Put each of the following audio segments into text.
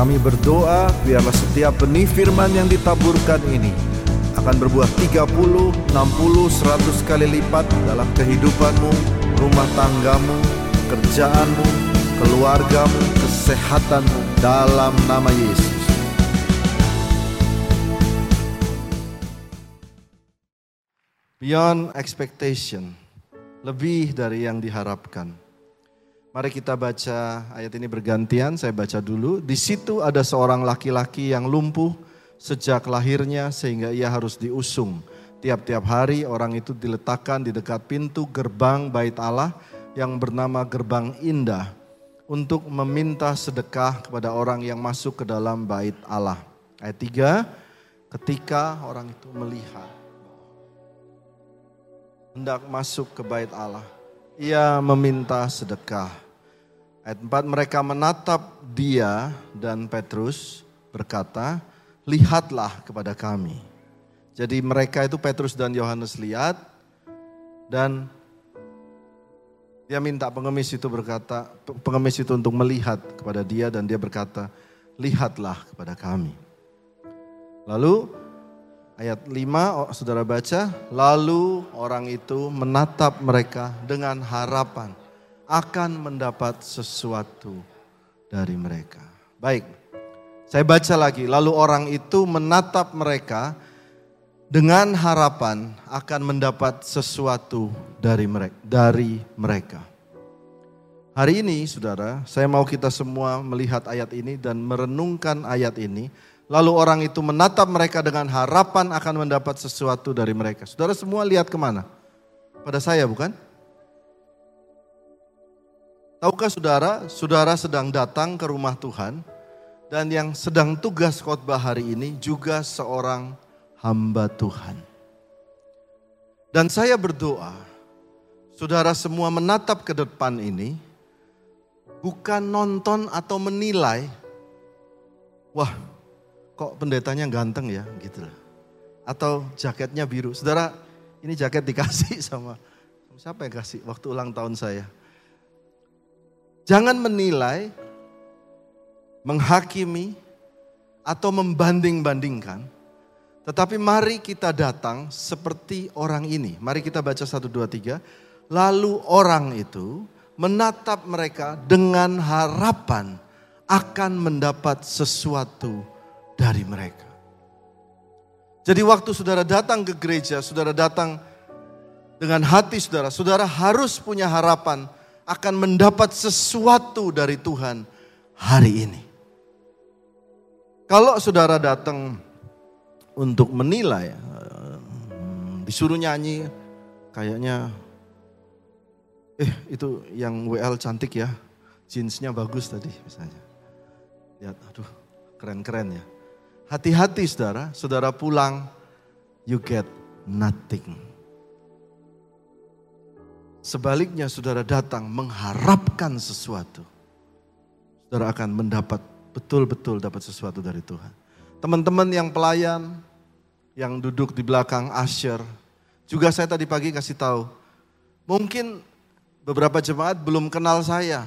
Kami berdoa biarlah setiap benih firman yang ditaburkan ini akan berbuah 30, 60, 100 kali lipat dalam kehidupanmu, rumah tanggamu, kerjaanmu, keluargamu, kesehatanmu dalam nama Yesus. Beyond expectation, lebih dari yang diharapkan. Mari kita baca ayat ini bergantian, saya baca dulu. Di situ ada seorang laki-laki yang lumpuh sejak lahirnya sehingga ia harus diusung. Tiap-tiap hari orang itu diletakkan di dekat pintu gerbang bait Allah yang bernama gerbang indah untuk meminta sedekah kepada orang yang masuk ke dalam bait Allah. Ayat 3, ketika orang itu melihat hendak masuk ke bait Allah, ia meminta sedekah. Ayat 4 mereka menatap dia dan Petrus berkata, lihatlah kepada kami. Jadi mereka itu Petrus dan Yohanes lihat dan dia minta pengemis itu berkata, pengemis itu untuk melihat kepada dia dan dia berkata, lihatlah kepada kami. Lalu Ayat 5 saudara baca, lalu orang itu menatap mereka dengan harapan akan mendapat sesuatu dari mereka. Baik, saya baca lagi, lalu orang itu menatap mereka dengan harapan akan mendapat sesuatu dari mereka. Dari mereka. Hari ini saudara, saya mau kita semua melihat ayat ini dan merenungkan ayat ini Lalu orang itu menatap mereka dengan harapan akan mendapat sesuatu dari mereka. Saudara semua lihat ke mana? Pada saya bukan? Tahukah saudara, saudara sedang datang ke rumah Tuhan dan yang sedang tugas khotbah hari ini juga seorang hamba Tuhan. Dan saya berdoa, saudara semua menatap ke depan ini, bukan nonton atau menilai, wah kok pendetanya ganteng ya gitu loh. Atau jaketnya biru. Saudara, ini jaket dikasih sama siapa yang kasih waktu ulang tahun saya. Jangan menilai, menghakimi, atau membanding-bandingkan. Tetapi mari kita datang seperti orang ini. Mari kita baca 1, 2, 3. Lalu orang itu menatap mereka dengan harapan akan mendapat sesuatu dari mereka. Jadi waktu saudara datang ke gereja, saudara datang dengan hati saudara, saudara harus punya harapan akan mendapat sesuatu dari Tuhan hari ini. Kalau saudara datang untuk menilai, hmm, disuruh nyanyi, kayaknya, eh itu yang WL cantik ya, jeansnya bagus tadi misalnya. Lihat, aduh keren-keren ya. Hati-hati saudara, saudara pulang, you get nothing. Sebaliknya saudara datang mengharapkan sesuatu. Saudara akan mendapat betul-betul dapat sesuatu dari Tuhan. Teman-teman yang pelayan, yang duduk di belakang Asher, juga saya tadi pagi kasih tahu, mungkin beberapa jemaat belum kenal saya.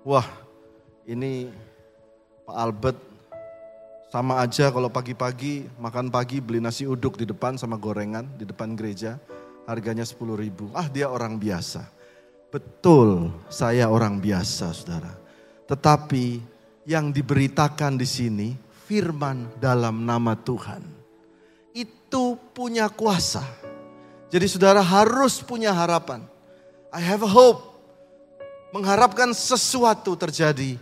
Wah, ini Pak Albert sama aja kalau pagi-pagi makan pagi beli nasi uduk di depan sama gorengan di depan gereja. Harganya 10 ribu. Ah dia orang biasa. Betul saya orang biasa saudara. Tetapi yang diberitakan di sini firman dalam nama Tuhan. Itu punya kuasa. Jadi saudara harus punya harapan. I have a hope. Mengharapkan sesuatu terjadi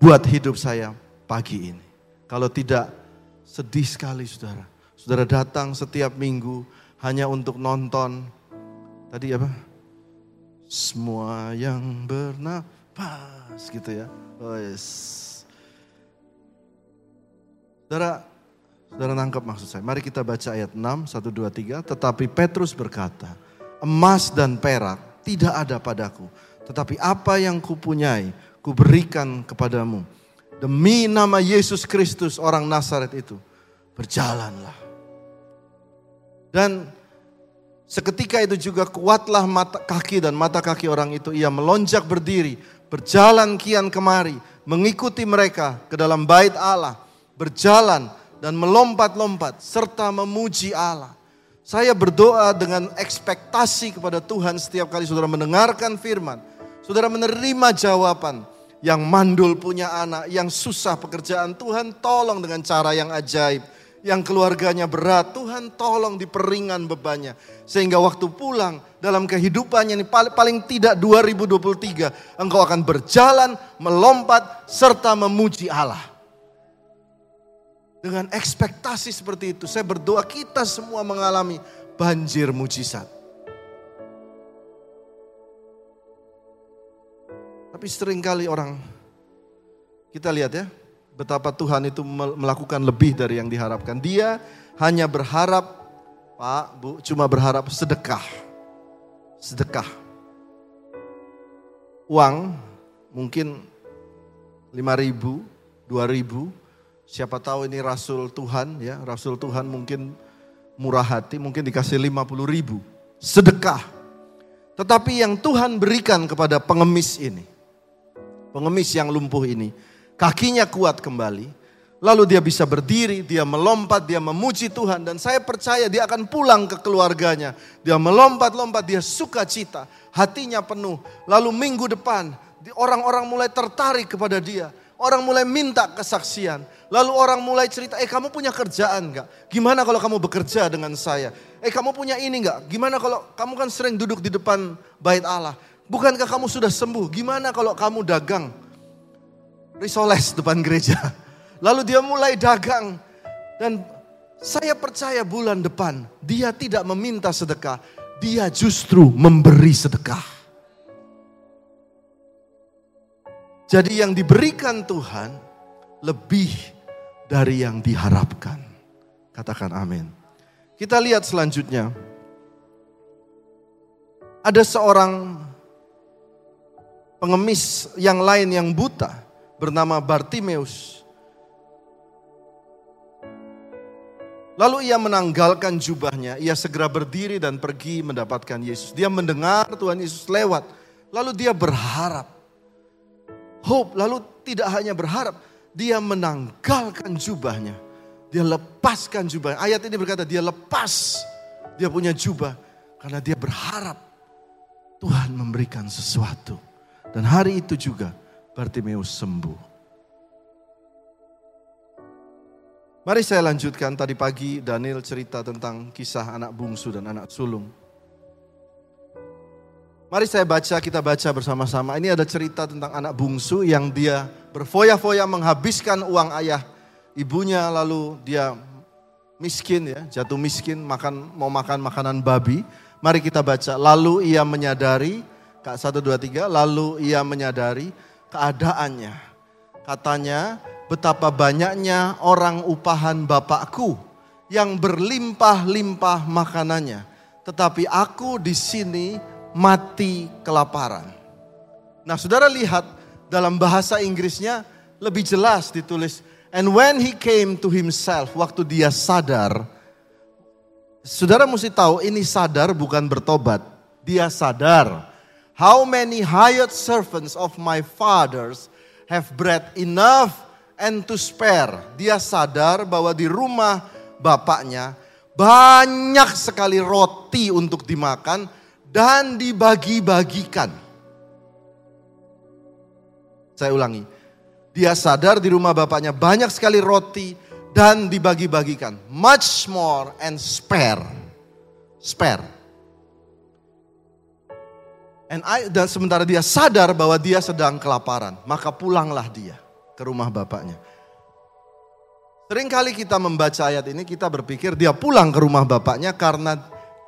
buat hidup saya pagi ini. Kalau tidak, sedih sekali saudara. Saudara datang setiap minggu hanya untuk nonton. Tadi apa? Semua yang bernapas gitu ya. Oh yes. Saudara, saudara nangkep maksud saya. Mari kita baca ayat 6, 1, 2, 3. Tetapi Petrus berkata, emas dan perak tidak ada padaku. Tetapi apa yang kupunyai, kuberikan kepadamu Demi nama Yesus Kristus orang Nazaret itu. Berjalanlah. Dan seketika itu juga kuatlah mata kaki dan mata kaki orang itu. Ia melonjak berdiri. Berjalan kian kemari. mengikuti mereka ke dalam bait Allah, berjalan dan melompat-lompat serta memuji Allah. Saya berdoa dengan ekspektasi kepada Tuhan setiap kali saudara mendengarkan firman. Saudara menerima jawaban yang mandul punya anak, yang susah pekerjaan. Tuhan tolong dengan cara yang ajaib. Yang keluarganya berat, Tuhan tolong diperingan bebannya. Sehingga waktu pulang dalam kehidupannya ini paling, paling tidak 2023. Engkau akan berjalan, melompat, serta memuji Allah. Dengan ekspektasi seperti itu, saya berdoa kita semua mengalami banjir mujizat. Tapi sering kali orang, kita lihat ya, betapa Tuhan itu melakukan lebih dari yang diharapkan. Dia hanya berharap, Pak, Bu, cuma berharap sedekah. Sedekah. Uang mungkin 5 ribu, 2 ribu, Siapa tahu ini Rasul Tuhan ya, Rasul Tuhan mungkin murah hati, mungkin dikasih 50 ribu. Sedekah. Tetapi yang Tuhan berikan kepada pengemis ini, pengemis yang lumpuh ini, kakinya kuat kembali, lalu dia bisa berdiri, dia melompat, dia memuji Tuhan, dan saya percaya dia akan pulang ke keluarganya. Dia melompat-lompat, dia sukacita, hatinya penuh. Lalu minggu depan, orang-orang mulai tertarik kepada dia. Orang mulai minta kesaksian. Lalu orang mulai cerita, eh kamu punya kerjaan enggak? Gimana kalau kamu bekerja dengan saya? Eh kamu punya ini enggak? Gimana kalau kamu kan sering duduk di depan bait Allah? Bukankah kamu sudah sembuh? Gimana kalau kamu dagang? Risoles depan gereja. Lalu dia mulai dagang. Dan saya percaya bulan depan dia tidak meminta sedekah. Dia justru memberi sedekah. Jadi yang diberikan Tuhan lebih dari yang diharapkan. Katakan amin. Kita lihat selanjutnya. Ada seorang pengemis yang lain yang buta bernama Bartimeus. Lalu ia menanggalkan jubahnya, ia segera berdiri dan pergi mendapatkan Yesus. Dia mendengar Tuhan Yesus lewat, lalu dia berharap hope, lalu tidak hanya berharap, dia menanggalkan jubahnya. Dia lepaskan jubahnya. Ayat ini berkata dia lepas, dia punya jubah. Karena dia berharap Tuhan memberikan sesuatu. Dan hari itu juga Bartimeus sembuh. Mari saya lanjutkan tadi pagi Daniel cerita tentang kisah anak bungsu dan anak sulung. Mari saya baca, kita baca bersama-sama. Ini ada cerita tentang anak bungsu yang dia berfoya-foya menghabiskan uang ayah ibunya lalu dia miskin ya, jatuh miskin, makan mau makan makanan babi. Mari kita baca. Lalu ia menyadari, Kak 1 2 3, lalu ia menyadari keadaannya. Katanya, betapa banyaknya orang upahan bapakku yang berlimpah-limpah makanannya. Tetapi aku di sini mati kelaparan. Nah saudara lihat dalam bahasa Inggrisnya lebih jelas ditulis. And when he came to himself, waktu dia sadar. Saudara mesti tahu ini sadar bukan bertobat. Dia sadar. How many hired servants of my fathers have bread enough and to spare. Dia sadar bahwa di rumah bapaknya banyak sekali roti untuk dimakan dan dibagi-bagikan. Saya ulangi. Dia sadar di rumah bapaknya banyak sekali roti dan dibagi-bagikan. Much more and spare. Spare. And I, dan sementara dia sadar bahwa dia sedang kelaparan, maka pulanglah dia ke rumah bapaknya. Seringkali kita membaca ayat ini, kita berpikir dia pulang ke rumah bapaknya karena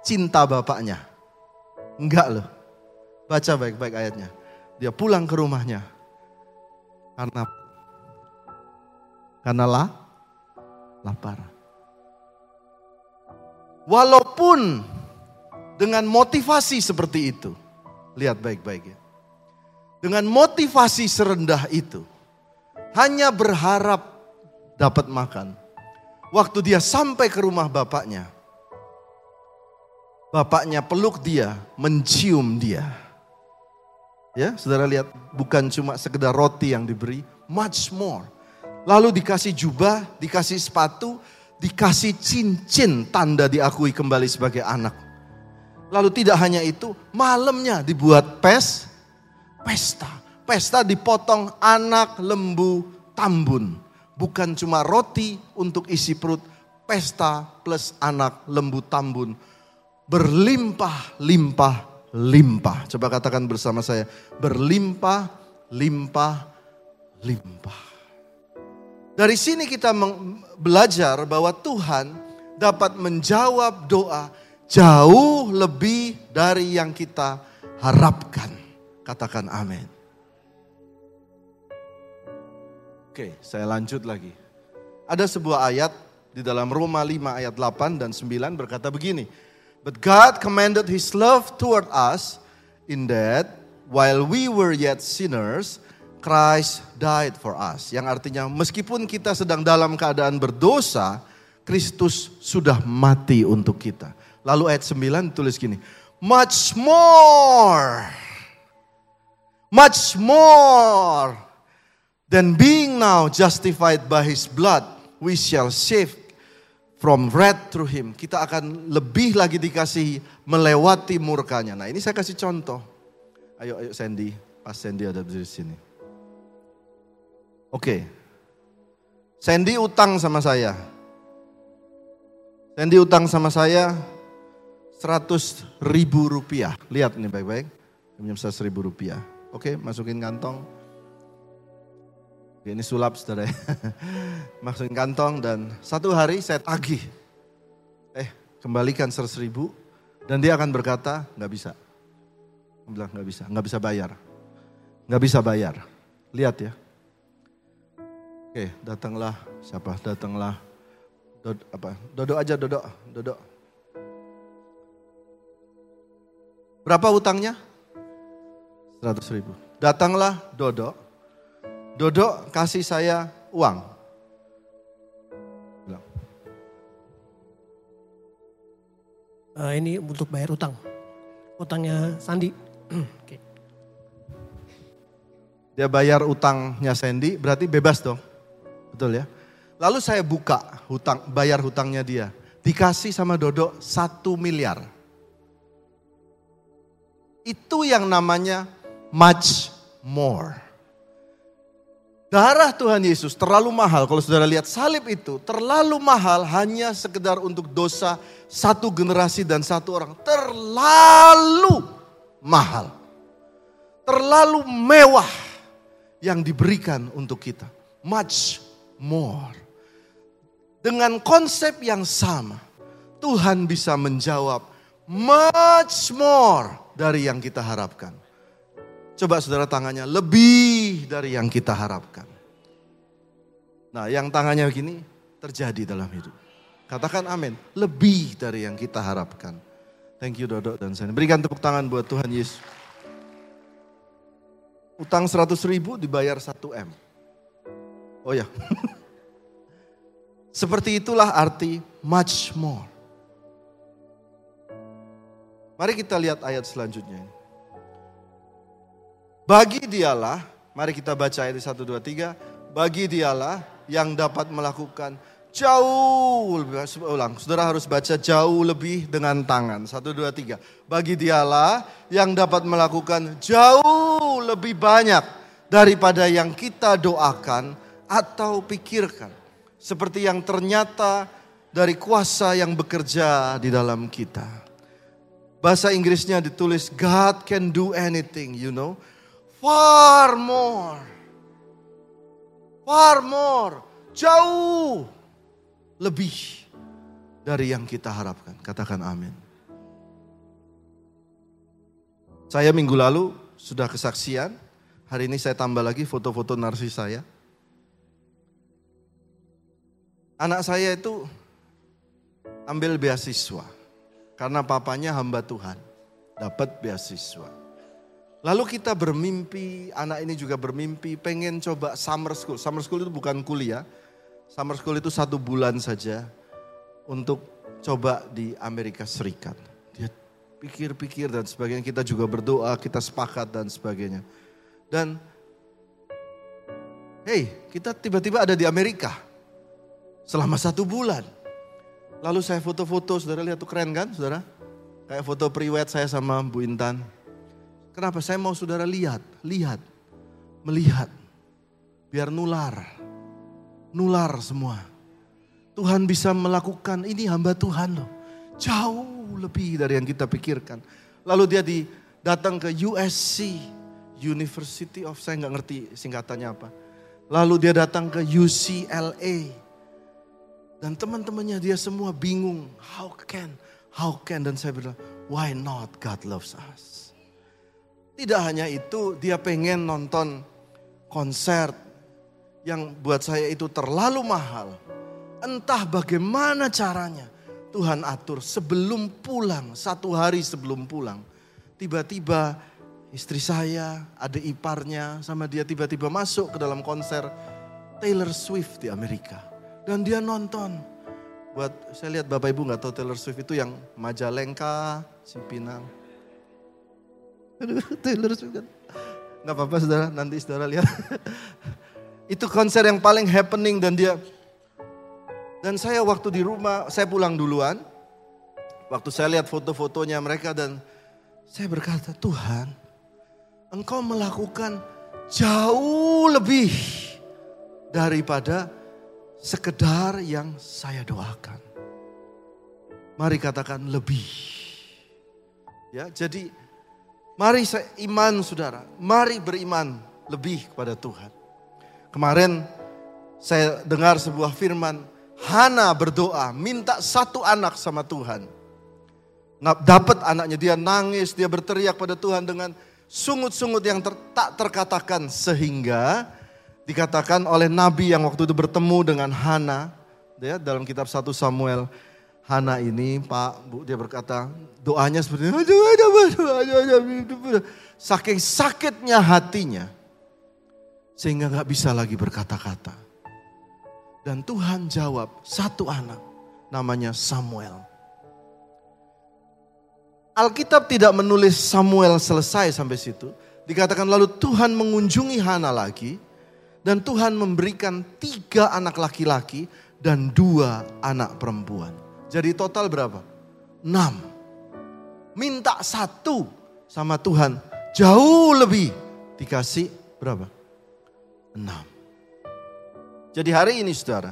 cinta bapaknya. Enggak loh. Baca baik-baik ayatnya. Dia pulang ke rumahnya. Karena karena lah, lapar. Walaupun dengan motivasi seperti itu. Lihat baik-baik ya. Dengan motivasi serendah itu. Hanya berharap dapat makan. Waktu dia sampai ke rumah bapaknya Bapaknya peluk dia, mencium dia. Ya, saudara lihat, bukan cuma sekedar roti yang diberi, much more. Lalu dikasih jubah, dikasih sepatu, dikasih cincin tanda diakui kembali sebagai anak. Lalu tidak hanya itu, malamnya dibuat pes, pesta. Pesta dipotong anak lembu tambun. Bukan cuma roti untuk isi perut, pesta plus anak lembu tambun. Berlimpah-limpah limpah. Coba katakan bersama saya, berlimpah, limpah, limpah. Dari sini kita belajar bahwa Tuhan dapat menjawab doa jauh lebih dari yang kita harapkan. Katakan amin. Oke, saya lanjut lagi. Ada sebuah ayat di dalam Roma 5 ayat 8 dan 9 berkata begini. But God commanded his love toward us in that while we were yet sinners, Christ died for us. Yang artinya meskipun kita sedang dalam keadaan berdosa, Kristus sudah mati untuk kita. Lalu ayat 9 tulis gini, much more, much more than being now justified by his blood, we shall save from wrath through him. Kita akan lebih lagi dikasih melewati murkanya. Nah ini saya kasih contoh. Ayo, ayo Sandy. Pas Sandy ada di sini. Oke. Okay. Sandy utang sama saya. Sandy utang sama saya 100 ribu rupiah. Lihat nih baik-baik. Pinjam 100 ribu rupiah. Oke, masukin kantong. Ini sulap saudara ya. Masukin kantong dan satu hari saya tagih. Eh kembalikan seratus ribu. Dan dia akan berkata nggak bisa. Dia bilang nggak bisa, nggak bisa bayar. Nggak bisa bayar. Lihat ya. Oke datanglah siapa datanglah. Dod, apa, Dodo aja Dodo, Dodo. Berapa utangnya? Seratus ribu. Datanglah Dodo Dodo kasih saya uang. Uh, ini untuk bayar utang. Utangnya Sandi. okay. Dia bayar utangnya Sandy, berarti bebas dong. Betul ya? Lalu saya buka hutang, bayar hutangnya dia. Dikasih sama Dodo satu miliar. Itu yang namanya much more. Darah Tuhan Yesus terlalu mahal. Kalau saudara lihat salib itu terlalu mahal hanya sekedar untuk dosa satu generasi dan satu orang. Terlalu mahal. Terlalu mewah yang diberikan untuk kita. Much more. Dengan konsep yang sama. Tuhan bisa menjawab much more dari yang kita harapkan. Coba saudara tangannya lebih dari yang kita harapkan. Nah yang tangannya begini terjadi dalam hidup. Katakan amin. Lebih dari yang kita harapkan. Thank you Dodo dan saya. Berikan tepuk tangan buat Tuhan Yesus. Utang 100 ribu dibayar 1 M. Oh ya. Seperti itulah arti much more. Mari kita lihat ayat selanjutnya. Bagi dialah, mari kita baca ayat 1, 2, 3. Bagi dialah yang dapat melakukan jauh lebih, ulang, saudara harus baca jauh lebih dengan tangan. 1, 2, 3. Bagi dialah yang dapat melakukan jauh lebih banyak daripada yang kita doakan atau pikirkan. Seperti yang ternyata dari kuasa yang bekerja di dalam kita. Bahasa Inggrisnya ditulis God can do anything, you know. Far more. Far more. Jauh lebih dari yang kita harapkan. Katakan amin. Saya minggu lalu sudah kesaksian. Hari ini saya tambah lagi foto-foto narsis saya. Anak saya itu ambil beasiswa. Karena papanya hamba Tuhan. Dapat beasiswa. Lalu kita bermimpi, anak ini juga bermimpi, pengen coba summer school. Summer school itu bukan kuliah, summer school itu satu bulan saja untuk coba di Amerika Serikat. Dia pikir-pikir dan sebagainya. Kita juga berdoa, kita sepakat dan sebagainya. Dan hey, kita tiba-tiba ada di Amerika selama satu bulan. Lalu saya foto-foto, saudara lihat tuh keren kan saudara? Kayak foto priwet saya sama Bu Intan. Kenapa? Saya mau saudara lihat, lihat, melihat. Biar nular, nular semua. Tuhan bisa melakukan, ini hamba Tuhan loh. Jauh lebih dari yang kita pikirkan. Lalu dia di, datang ke USC, University of, saya nggak ngerti singkatannya apa. Lalu dia datang ke UCLA. Dan teman-temannya dia semua bingung. How can, how can. Dan saya bilang, why not God loves us. Tidak hanya itu, dia pengen nonton konser yang buat saya itu terlalu mahal. Entah bagaimana caranya Tuhan atur sebelum pulang, satu hari sebelum pulang. Tiba-tiba istri saya, ada iparnya sama dia tiba-tiba masuk ke dalam konser Taylor Swift di Amerika. Dan dia nonton. Buat saya lihat Bapak Ibu nggak tahu Taylor Swift itu yang Majalengka, Cipinang. Taylor Swift kan. Nggak apa-apa saudara, nanti saudara lihat. itu konser yang paling happening dan dia dan saya waktu di rumah, saya pulang duluan. Waktu saya lihat foto-fotonya mereka dan saya berkata, Tuhan, Engkau melakukan jauh lebih daripada sekedar yang saya doakan. Mari katakan lebih. Ya, jadi mari saya iman saudara, mari beriman lebih kepada Tuhan. Kemarin saya dengar sebuah firman, Hana berdoa, minta satu anak sama Tuhan. Dapat anaknya, dia nangis, dia berteriak pada Tuhan dengan sungut-sungut yang ter, tak terkatakan. Sehingga dikatakan oleh Nabi yang waktu itu bertemu dengan Hana. Ya, dalam kitab 1 Samuel. Hana ini Pak, Bu, dia berkata doanya seperti saking sakitnya hatinya sehingga nggak bisa lagi berkata-kata. Dan Tuhan jawab satu anak namanya Samuel. Alkitab tidak menulis Samuel selesai sampai situ. Dikatakan lalu Tuhan mengunjungi Hana lagi. Dan Tuhan memberikan tiga anak laki-laki dan dua anak perempuan. Jadi total berapa? Enam. Minta satu sama Tuhan. Jauh lebih. Dikasih berapa? Enam. Jadi hari ini saudara,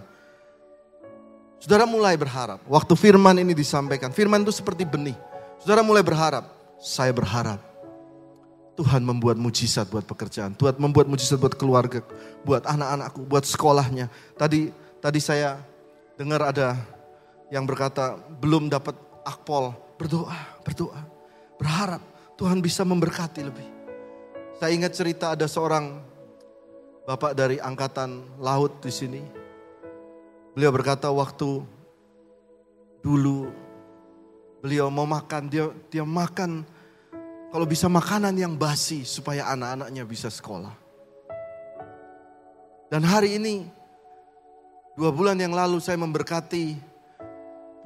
saudara mulai berharap. Waktu firman ini disampaikan, firman itu seperti benih. Saudara mulai berharap, saya berharap Tuhan membuat mujizat buat pekerjaan. Tuhan membuat mujizat buat keluarga, buat anak-anakku, buat sekolahnya. Tadi tadi saya dengar ada yang berkata belum dapat akpol, berdoa, berdoa, berharap Tuhan bisa memberkati lebih. Saya ingat cerita ada seorang Bapak dari angkatan laut di sini. Beliau berkata waktu dulu beliau mau makan, dia dia makan kalau bisa makanan yang basi supaya anak-anaknya bisa sekolah. Dan hari ini dua bulan yang lalu saya memberkati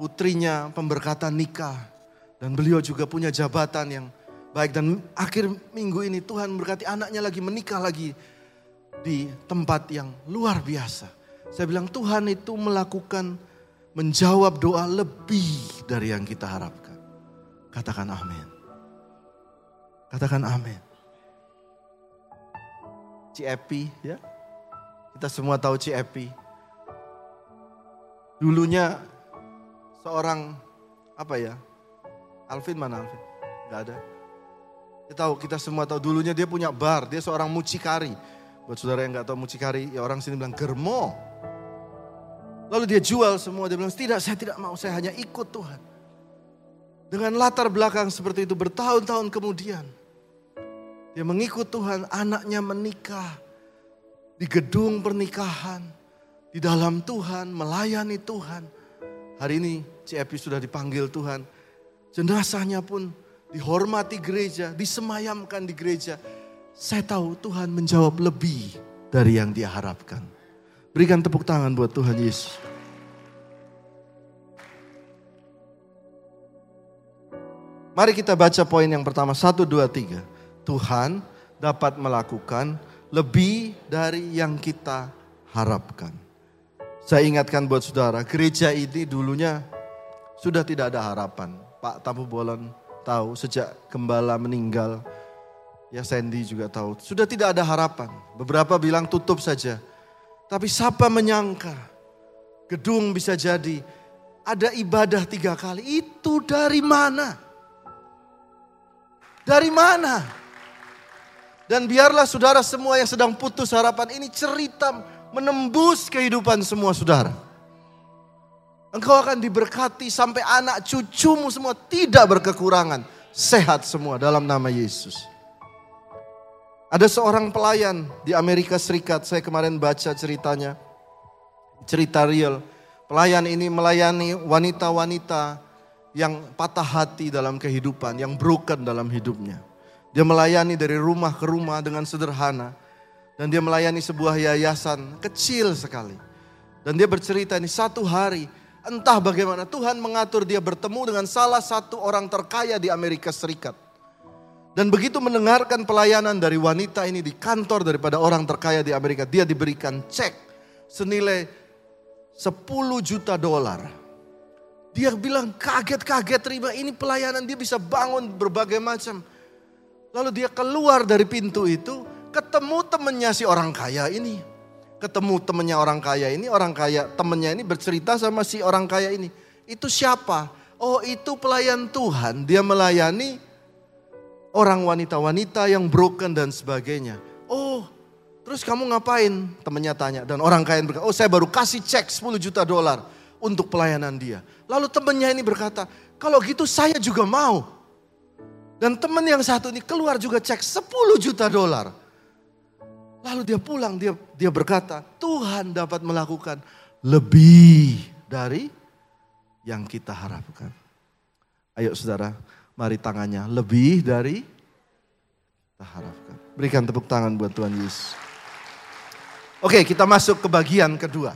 putrinya pemberkatan nikah dan beliau juga punya jabatan yang baik dan akhir minggu ini Tuhan berkati anaknya lagi menikah lagi di tempat yang luar biasa. Saya bilang Tuhan itu melakukan menjawab doa lebih dari yang kita harapkan. Katakan amin. Katakan amin. Ciepi ya. Kita semua tahu Ciepi. Dulunya seorang apa ya? Alvin mana Alvin? Gak ada. Kita tahu, kita semua tahu dulunya dia punya bar, dia seorang mucikari Buat saudara yang gak tahu mucikari, ya orang sini bilang germo. Lalu dia jual semua, dia bilang tidak saya tidak mau, saya hanya ikut Tuhan. Dengan latar belakang seperti itu bertahun-tahun kemudian. Dia mengikut Tuhan, anaknya menikah. Di gedung pernikahan. Di dalam Tuhan, melayani Tuhan. Hari ini CFP sudah dipanggil Tuhan. Jenazahnya pun dihormati gereja, disemayamkan di gereja saya tahu Tuhan menjawab lebih dari yang dia harapkan. Berikan tepuk tangan buat Tuhan Yesus. Mari kita baca poin yang pertama. Satu, dua, tiga. Tuhan dapat melakukan lebih dari yang kita harapkan. Saya ingatkan buat saudara, gereja ini dulunya sudah tidak ada harapan. Pak Tamu Bolon tahu sejak gembala meninggal, ya Sandy juga tahu, sudah tidak ada harapan. Beberapa bilang tutup saja. Tapi siapa menyangka gedung bisa jadi ada ibadah tiga kali. Itu dari mana? Dari mana? Dan biarlah saudara semua yang sedang putus harapan ini cerita menembus kehidupan semua saudara. Engkau akan diberkati sampai anak cucumu semua tidak berkekurangan. Sehat semua dalam nama Yesus. Ada seorang pelayan di Amerika Serikat, saya kemarin baca ceritanya. Cerita real. Pelayan ini melayani wanita-wanita yang patah hati dalam kehidupan, yang broken dalam hidupnya. Dia melayani dari rumah ke rumah dengan sederhana. Dan dia melayani sebuah yayasan kecil sekali. Dan dia bercerita ini satu hari entah bagaimana Tuhan mengatur dia bertemu dengan salah satu orang terkaya di Amerika Serikat. Dan begitu mendengarkan pelayanan dari wanita ini di kantor daripada orang terkaya di Amerika, dia diberikan cek senilai 10 juta dolar. Dia bilang kaget-kaget terima ini pelayanan dia bisa bangun berbagai macam. Lalu dia keluar dari pintu itu, ketemu temennya si orang kaya ini. Ketemu temennya orang kaya ini, orang kaya temennya ini bercerita sama si orang kaya ini. Itu siapa? Oh itu pelayan Tuhan, dia melayani orang wanita-wanita yang broken dan sebagainya. Oh terus kamu ngapain? Temennya tanya. Dan orang kaya berkata, oh saya baru kasih cek 10 juta dolar untuk pelayanan dia. Lalu temennya ini berkata, kalau gitu saya juga mau. Dan teman yang satu ini keluar juga cek 10 juta dolar. Lalu dia pulang, dia dia berkata, Tuhan dapat melakukan lebih dari yang kita harapkan. Ayo saudara, mari tangannya lebih dari kita harapkan. Berikan tepuk tangan buat Tuhan Yesus. Oke, kita masuk ke bagian kedua.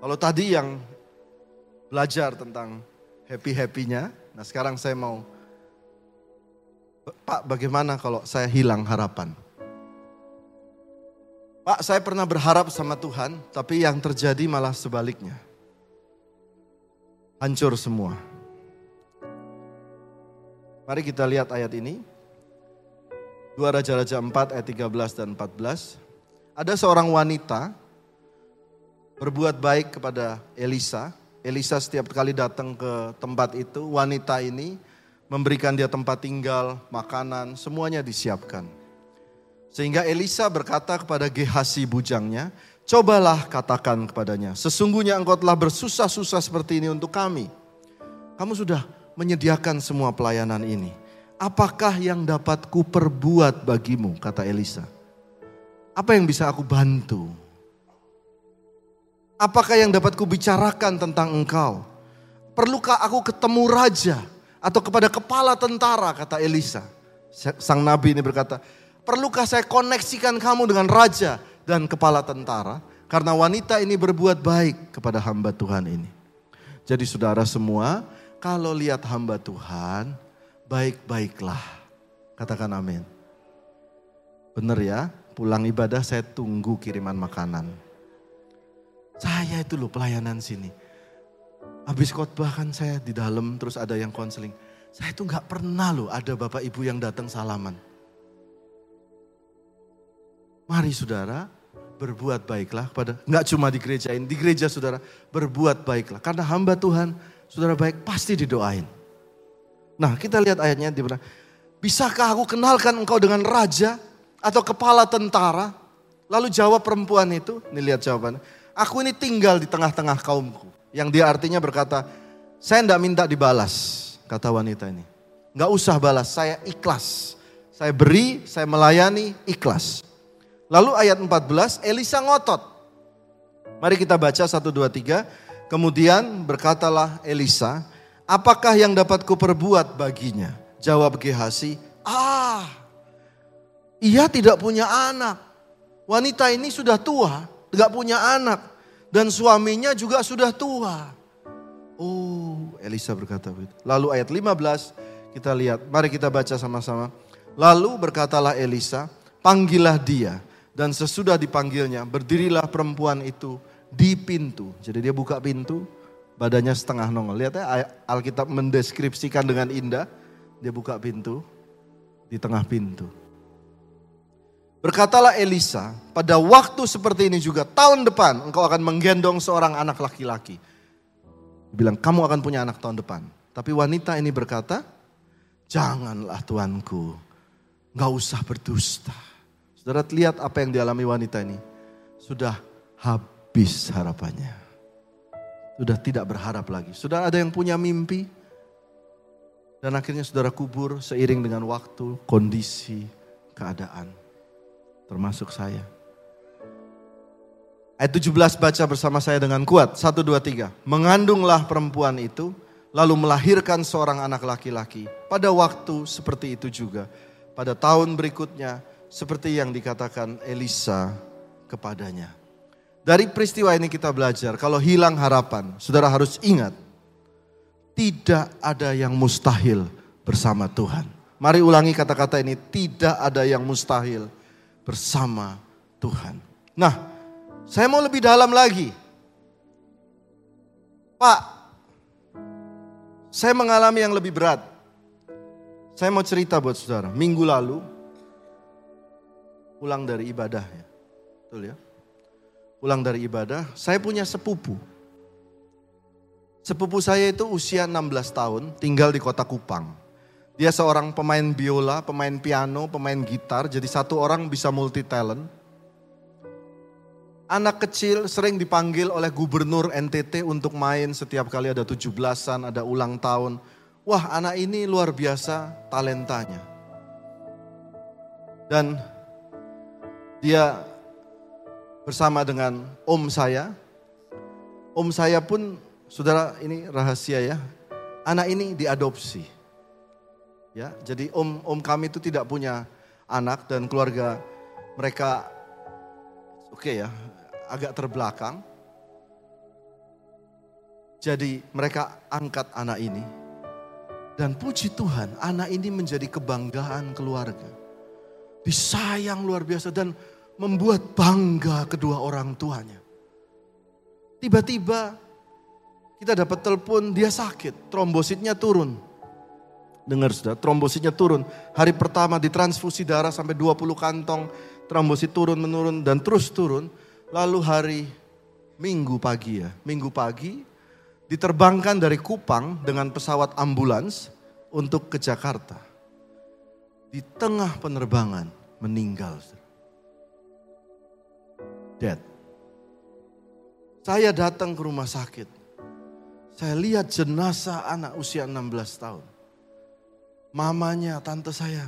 Kalau tadi yang belajar tentang happy-happynya, nah sekarang saya mau Pak bagaimana kalau saya hilang harapan? Pak saya pernah berharap sama Tuhan, tapi yang terjadi malah sebaliknya. Hancur semua. Mari kita lihat ayat ini. Dua Raja-Raja 4 ayat 13 dan 14. Ada seorang wanita berbuat baik kepada Elisa. Elisa setiap kali datang ke tempat itu, wanita ini memberikan dia tempat tinggal, makanan, semuanya disiapkan. Sehingga Elisa berkata kepada Gehasi bujangnya, cobalah katakan kepadanya, sesungguhnya engkau telah bersusah-susah seperti ini untuk kami. Kamu sudah menyediakan semua pelayanan ini. Apakah yang dapat ku perbuat bagimu, kata Elisa. Apa yang bisa aku bantu? Apakah yang dapat ku bicarakan tentang engkau? Perlukah aku ketemu raja? Atau kepada kepala tentara kata Elisa. Sang nabi ini berkata, perlukah saya koneksikan kamu dengan raja dan kepala tentara? Karena wanita ini berbuat baik kepada hamba Tuhan ini. Jadi saudara semua, kalau lihat hamba Tuhan, baik-baiklah. Katakan amin. Benar ya, pulang ibadah saya tunggu kiriman makanan. Saya itu loh pelayanan sini Habis khotbah kan saya di dalam terus ada yang konseling. Saya itu nggak pernah loh ada bapak ibu yang datang salaman. Mari saudara berbuat baiklah pada nggak cuma di gereja ini, di gereja saudara berbuat baiklah karena hamba Tuhan saudara baik pasti didoain. Nah kita lihat ayatnya di mana. Bisakah aku kenalkan engkau dengan raja atau kepala tentara? Lalu jawab perempuan itu, ini lihat jawabannya. Aku ini tinggal di tengah-tengah kaumku. Yang dia artinya berkata, saya tidak minta dibalas, kata wanita ini. Nggak usah balas, saya ikhlas. Saya beri, saya melayani, ikhlas. Lalu ayat 14, Elisa ngotot. Mari kita baca 1, 2, 3. Kemudian berkatalah Elisa, apakah yang dapat kuperbuat baginya? Jawab Gehasi, ah, ia tidak punya anak. Wanita ini sudah tua, tidak punya anak. Dan suaminya juga sudah tua. Oh, Elisa berkata begitu. Lalu ayat 15, Kita lihat, mari kita baca sama-sama. Lalu berkatalah Elisa, panggillah dia. Dan sesudah dipanggilnya, berdirilah perempuan itu di pintu. Jadi dia buka pintu, badannya setengah nongol. Lihat ya, Alkitab mendeskripsikan dengan indah. Dia buka pintu, di tengah pintu. Berkatalah Elisa, pada waktu seperti ini juga tahun depan engkau akan menggendong seorang anak laki-laki. Bilang kamu akan punya anak tahun depan. Tapi wanita ini berkata, janganlah tuanku, nggak usah berdusta. Saudara lihat apa yang dialami wanita ini. Sudah habis harapannya. Sudah tidak berharap lagi. Sudah ada yang punya mimpi. Dan akhirnya saudara kubur seiring dengan waktu, kondisi, keadaan termasuk saya. Ayat 17 baca bersama saya dengan kuat. 1, 2, 3. Mengandunglah perempuan itu, lalu melahirkan seorang anak laki-laki. Pada waktu seperti itu juga. Pada tahun berikutnya, seperti yang dikatakan Elisa kepadanya. Dari peristiwa ini kita belajar, kalau hilang harapan, saudara harus ingat, tidak ada yang mustahil bersama Tuhan. Mari ulangi kata-kata ini, tidak ada yang mustahil bersama Tuhan. Nah, saya mau lebih dalam lagi. Pak, saya mengalami yang lebih berat. Saya mau cerita buat saudara. Minggu lalu, pulang dari ibadah ya. Betul ya? Pulang dari ibadah, saya punya sepupu. Sepupu saya itu usia 16 tahun, tinggal di kota Kupang. Dia seorang pemain biola, pemain piano, pemain gitar, jadi satu orang bisa multi talent. Anak kecil sering dipanggil oleh gubernur NTT untuk main setiap kali ada 17-an, ada ulang tahun. Wah anak ini luar biasa talentanya. Dan dia bersama dengan om saya. Om saya pun, saudara ini rahasia ya, anak ini diadopsi. Ya, jadi om om kami itu tidak punya anak dan keluarga mereka oke okay ya, agak terbelakang. Jadi mereka angkat anak ini. Dan puji Tuhan, anak ini menjadi kebanggaan keluarga. Disayang luar biasa dan membuat bangga kedua orang tuanya. Tiba-tiba kita dapat telepon dia sakit, trombositnya turun. Dengar sudah, trombositnya turun. Hari pertama ditransfusi darah sampai 20 kantong, trombosit turun menurun dan terus turun. Lalu hari Minggu pagi ya, Minggu pagi diterbangkan dari Kupang dengan pesawat ambulans untuk ke Jakarta. Di tengah penerbangan meninggal. Dead. Saya datang ke rumah sakit. Saya lihat jenazah anak usia 16 tahun mamanya, tante saya.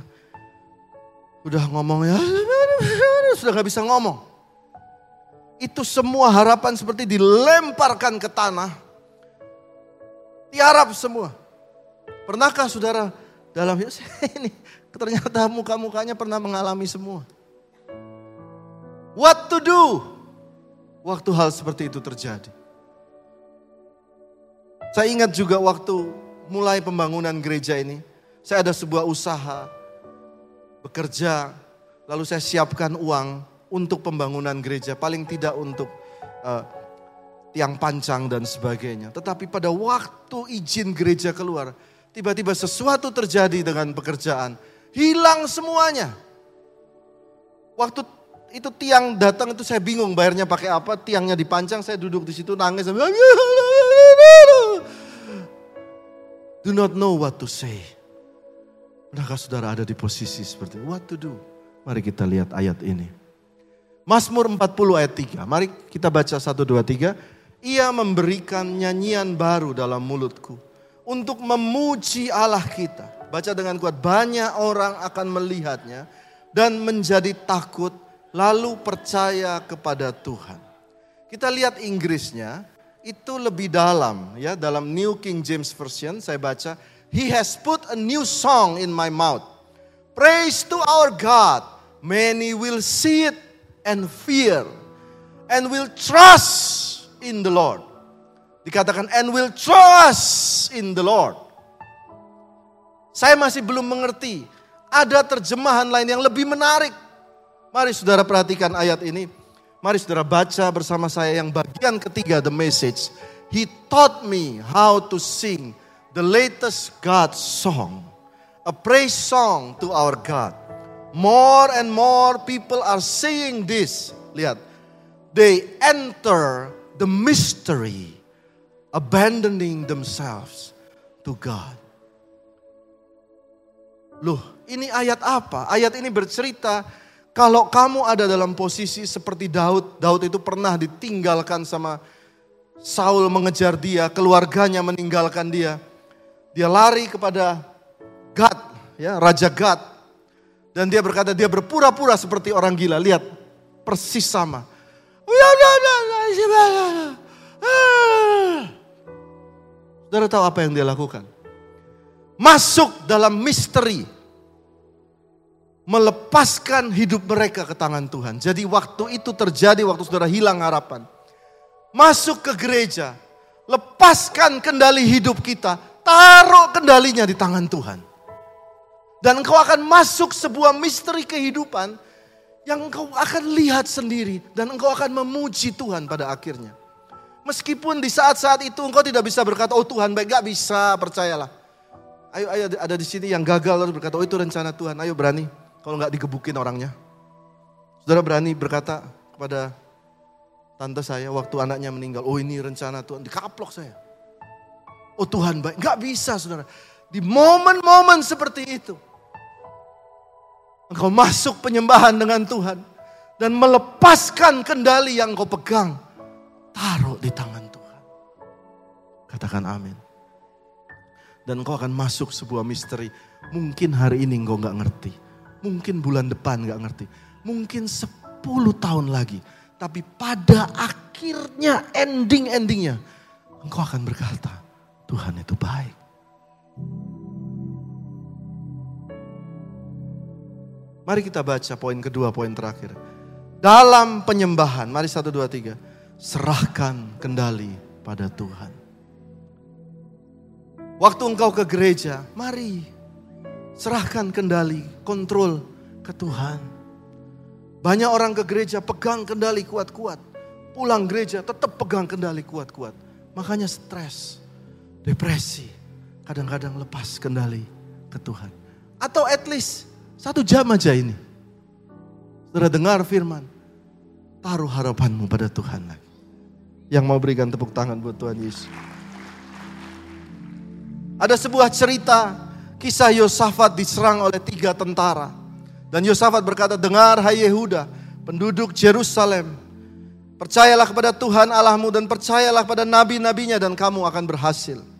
Udah ngomong ya, sudah gak bisa ngomong. Itu semua harapan seperti dilemparkan ke tanah. Tiarap semua. Pernahkah saudara dalam hidup ini ternyata muka-mukanya pernah mengalami semua. What to do? Waktu hal seperti itu terjadi. Saya ingat juga waktu mulai pembangunan gereja ini. Saya ada sebuah usaha, bekerja, lalu saya siapkan uang untuk pembangunan gereja, paling tidak untuk uh, tiang pancang dan sebagainya. Tetapi pada waktu izin gereja keluar, tiba-tiba sesuatu terjadi dengan pekerjaan, hilang semuanya. Waktu itu tiang datang itu saya bingung bayarnya pakai apa, tiangnya dipancang, saya duduk di situ nangis. Do not know what to say. Pernahkah saudara ada di posisi seperti itu? What to do? Mari kita lihat ayat ini. Mazmur 40 ayat 3. Mari kita baca 1, 2, 3. Ia memberikan nyanyian baru dalam mulutku. Untuk memuji Allah kita. Baca dengan kuat. Banyak orang akan melihatnya. Dan menjadi takut. Lalu percaya kepada Tuhan. Kita lihat Inggrisnya. Itu lebih dalam. ya Dalam New King James Version saya baca He has put a new song in my mouth. Praise to our God. Many will see it and fear and will trust in the Lord. Dikatakan and will trust in the Lord. Saya masih belum mengerti. Ada terjemahan lain yang lebih menarik. Mari saudara perhatikan ayat ini. Mari saudara baca bersama saya yang bagian ketiga, the message. He taught me how to sing the latest God song. A praise song to our God. More and more people are saying this. Lihat. They enter the mystery. Abandoning themselves to God. Loh, ini ayat apa? Ayat ini bercerita kalau kamu ada dalam posisi seperti Daud, Daud itu pernah ditinggalkan sama Saul mengejar dia, keluarganya meninggalkan dia. Dia lari kepada Gad, ya, Raja Gad. Dan dia berkata dia berpura-pura seperti orang gila. Lihat, persis sama. Saudara tahu apa yang dia lakukan? Masuk dalam misteri melepaskan hidup mereka ke tangan Tuhan. Jadi waktu itu terjadi waktu saudara hilang harapan. Masuk ke gereja, lepaskan kendali hidup kita, taruh kendalinya di tangan Tuhan. Dan engkau akan masuk sebuah misteri kehidupan yang engkau akan lihat sendiri dan engkau akan memuji Tuhan pada akhirnya. Meskipun di saat-saat itu engkau tidak bisa berkata, oh Tuhan baik, gak bisa, percayalah. Ayo, ayo ada di sini yang gagal lalu berkata, oh itu rencana Tuhan, ayo berani. Kalau nggak digebukin orangnya. Saudara berani berkata kepada tante saya waktu anaknya meninggal. Oh ini rencana Tuhan. Dikaplok saya. Oh Tuhan baik. Nggak bisa saudara. Di momen-momen seperti itu. Engkau masuk penyembahan dengan Tuhan. Dan melepaskan kendali yang kau pegang. Taruh di tangan Tuhan. Katakan amin. Dan engkau akan masuk sebuah misteri. Mungkin hari ini engkau nggak ngerti. Mungkin bulan depan gak ngerti. Mungkin 10 tahun lagi. Tapi pada akhirnya ending-endingnya. Engkau akan berkata, Tuhan itu baik. Mari kita baca poin kedua, poin terakhir. Dalam penyembahan, mari satu, dua, tiga. Serahkan kendali pada Tuhan. Waktu engkau ke gereja, mari Serahkan kendali, kontrol ke Tuhan. Banyak orang ke gereja pegang kendali kuat-kuat. Pulang gereja tetap pegang kendali kuat-kuat. Makanya stres, depresi. Kadang-kadang lepas kendali ke Tuhan. Atau at least satu jam aja ini. Sudah dengar firman. Taruh harapanmu pada Tuhan lagi. Yang mau berikan tepuk tangan buat Tuhan Yesus. Ada sebuah cerita Kisah Yosafat diserang oleh tiga tentara. Dan Yosafat berkata, dengar hai Yehuda, penduduk Jerusalem. Percayalah kepada Tuhan Allahmu dan percayalah pada nabi-nabinya dan kamu akan berhasil.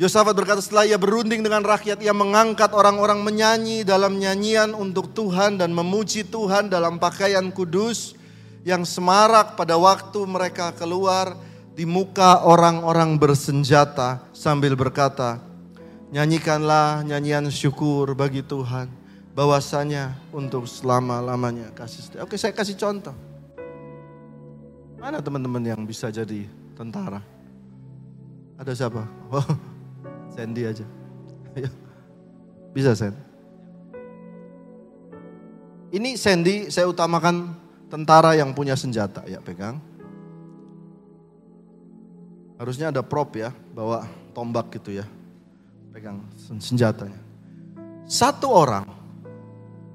Yosafat berkata setelah ia berunding dengan rakyat, ia mengangkat orang-orang menyanyi dalam nyanyian untuk Tuhan dan memuji Tuhan dalam pakaian kudus yang semarak pada waktu mereka keluar di muka orang-orang bersenjata sambil berkata, Nyanyikanlah nyanyian syukur bagi Tuhan. Bahwasanya untuk selama-lamanya kasih setia. Oke saya kasih contoh. Mana teman-teman yang bisa jadi tentara? Ada siapa? Oh, Sandy aja. Bisa Sandy? Ini Sandy saya utamakan tentara yang punya senjata. Ya pegang. Harusnya ada prop ya, bawa tombak gitu ya pegang senjatanya. Satu orang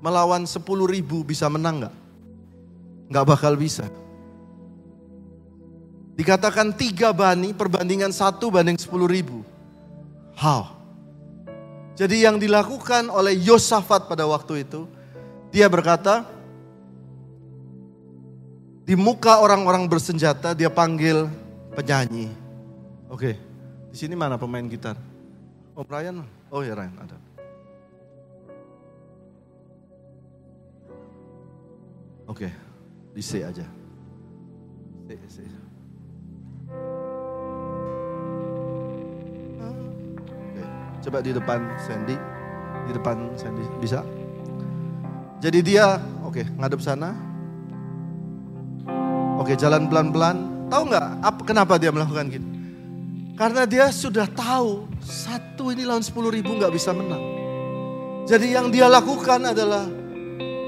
melawan sepuluh ribu bisa menang nggak? Nggak bakal bisa. Dikatakan tiga bani perbandingan satu banding sepuluh ribu. How? Jadi yang dilakukan oleh Yosafat pada waktu itu, dia berkata, di muka orang-orang bersenjata dia panggil penyanyi. Oke, di sini mana pemain gitar? Oh Brian, oh ya Ryan ada. Oke, di C aja. C, C. coba di depan Sandy, di depan Sandy bisa. Jadi dia, oke, ngadep sana. Oke, jalan pelan-pelan. Tahu nggak kenapa dia melakukan gitu? Karena dia sudah tahu satu ini lawan sepuluh ribu nggak bisa menang. Jadi yang dia lakukan adalah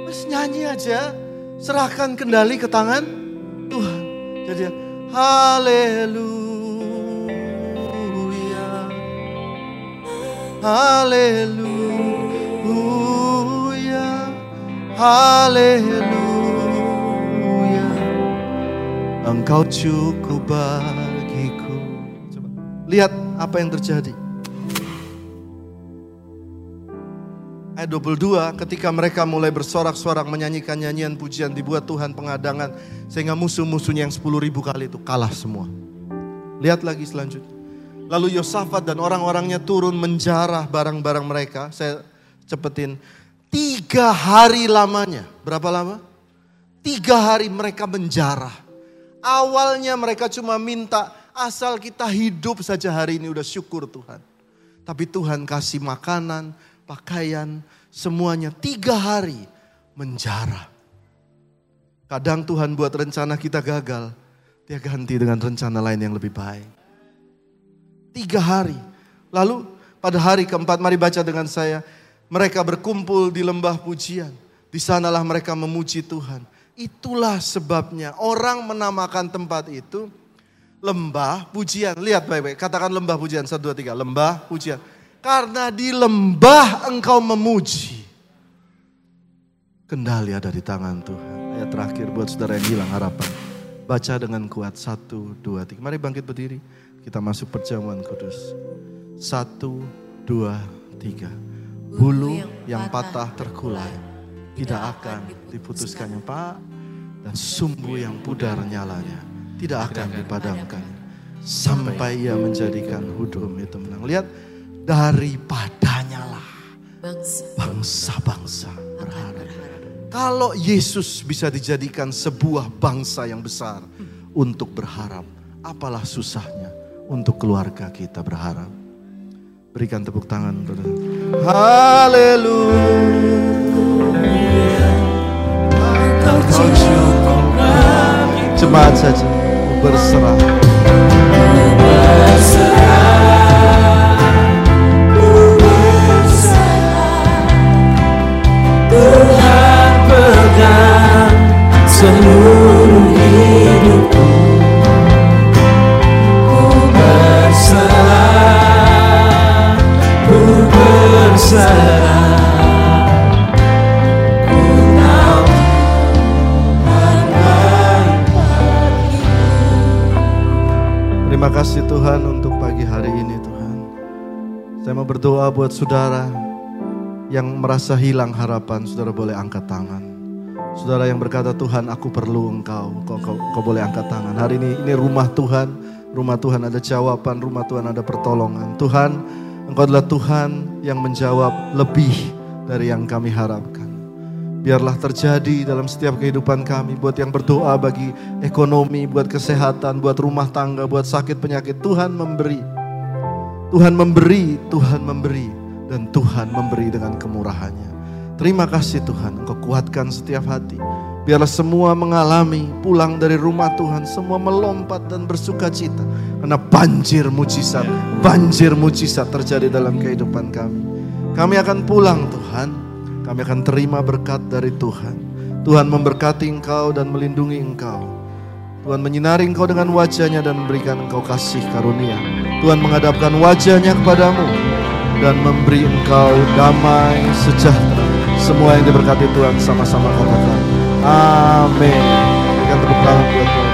Mas nyanyi aja, serahkan kendali ke tangan Tuhan. Jadi haleluya. Haleluya. Haleluya. Engkau cukup bagiku. Coba lihat apa yang terjadi. Ayat 22, ketika mereka mulai bersorak-sorak menyanyikan nyanyian pujian dibuat Tuhan pengadangan. Sehingga musuh-musuhnya yang 10 ribu kali itu kalah semua. Lihat lagi selanjutnya. Lalu Yosafat dan orang-orangnya turun menjarah barang-barang mereka. Saya cepetin. Tiga hari lamanya. Berapa lama? Tiga hari mereka menjarah. Awalnya mereka cuma minta asal kita hidup saja hari ini udah syukur Tuhan. Tapi Tuhan kasih makanan, pakaian, semuanya tiga hari menjarah. Kadang Tuhan buat rencana kita gagal, dia ganti dengan rencana lain yang lebih baik. Tiga hari. Lalu pada hari keempat mari baca dengan saya. Mereka berkumpul di lembah pujian. Di sanalah mereka memuji Tuhan. Itulah sebabnya orang menamakan tempat itu lembah pujian. Lihat baik-baik, katakan lembah pujian. Satu, dua, tiga. Lembah pujian. Karena di lembah engkau memuji. Kendali ada di tangan Tuhan. Ayat terakhir buat saudara yang hilang harapan. Baca dengan kuat. Satu, dua, tiga. Mari bangkit berdiri. Kita masuk perjamuan kudus. Satu, dua, tiga. Bulu yang patah terkulai. Tidak akan diputuskannya Pak. Dan sumbu yang pudar nyalanya. Tidak akan dipadamkan. Sampai ia menjadikan hudum itu menang. Lihat daripadanya lah bangsa-bangsa berharap. Kalau Yesus bisa dijadikan sebuah bangsa yang besar untuk berharap, apalah susahnya untuk keluarga kita berharap. Berikan tepuk tangan. Haleluya. Jemaat saja berserah. Tuhan Terima kasih Tuhan untuk pagi hari ini Tuhan. Saya mau berdoa buat saudara yang merasa hilang harapan, saudara boleh angkat tangan. Saudara yang berkata Tuhan aku perlu engkau, kau, kau, kau boleh angkat tangan. Hari ini ini rumah Tuhan, rumah Tuhan ada jawaban, rumah Tuhan ada pertolongan. Tuhan engkau adalah Tuhan yang menjawab lebih dari yang kami harapkan. Biarlah terjadi dalam setiap kehidupan kami. Buat yang berdoa bagi ekonomi, buat kesehatan, buat rumah tangga, buat sakit penyakit. Tuhan memberi. Tuhan memberi, Tuhan memberi. Dan Tuhan memberi dengan kemurahannya. Terima kasih Tuhan, Engkau kuatkan setiap hati. Biarlah semua mengalami pulang dari rumah Tuhan. Semua melompat dan bersuka cita. Karena banjir mujizat, banjir mujizat terjadi dalam kehidupan kami. Kami akan pulang Tuhan. Kami akan terima berkat dari Tuhan. Tuhan memberkati engkau dan melindungi engkau. Tuhan menyinari engkau dengan wajahnya dan memberikan engkau kasih karunia. Tuhan menghadapkan wajahnya kepadamu dan memberi engkau damai sejahtera. Semua yang diberkati Tuhan sama-sama katakan. Amin. Berikan tepuk tangan buat Tuhan.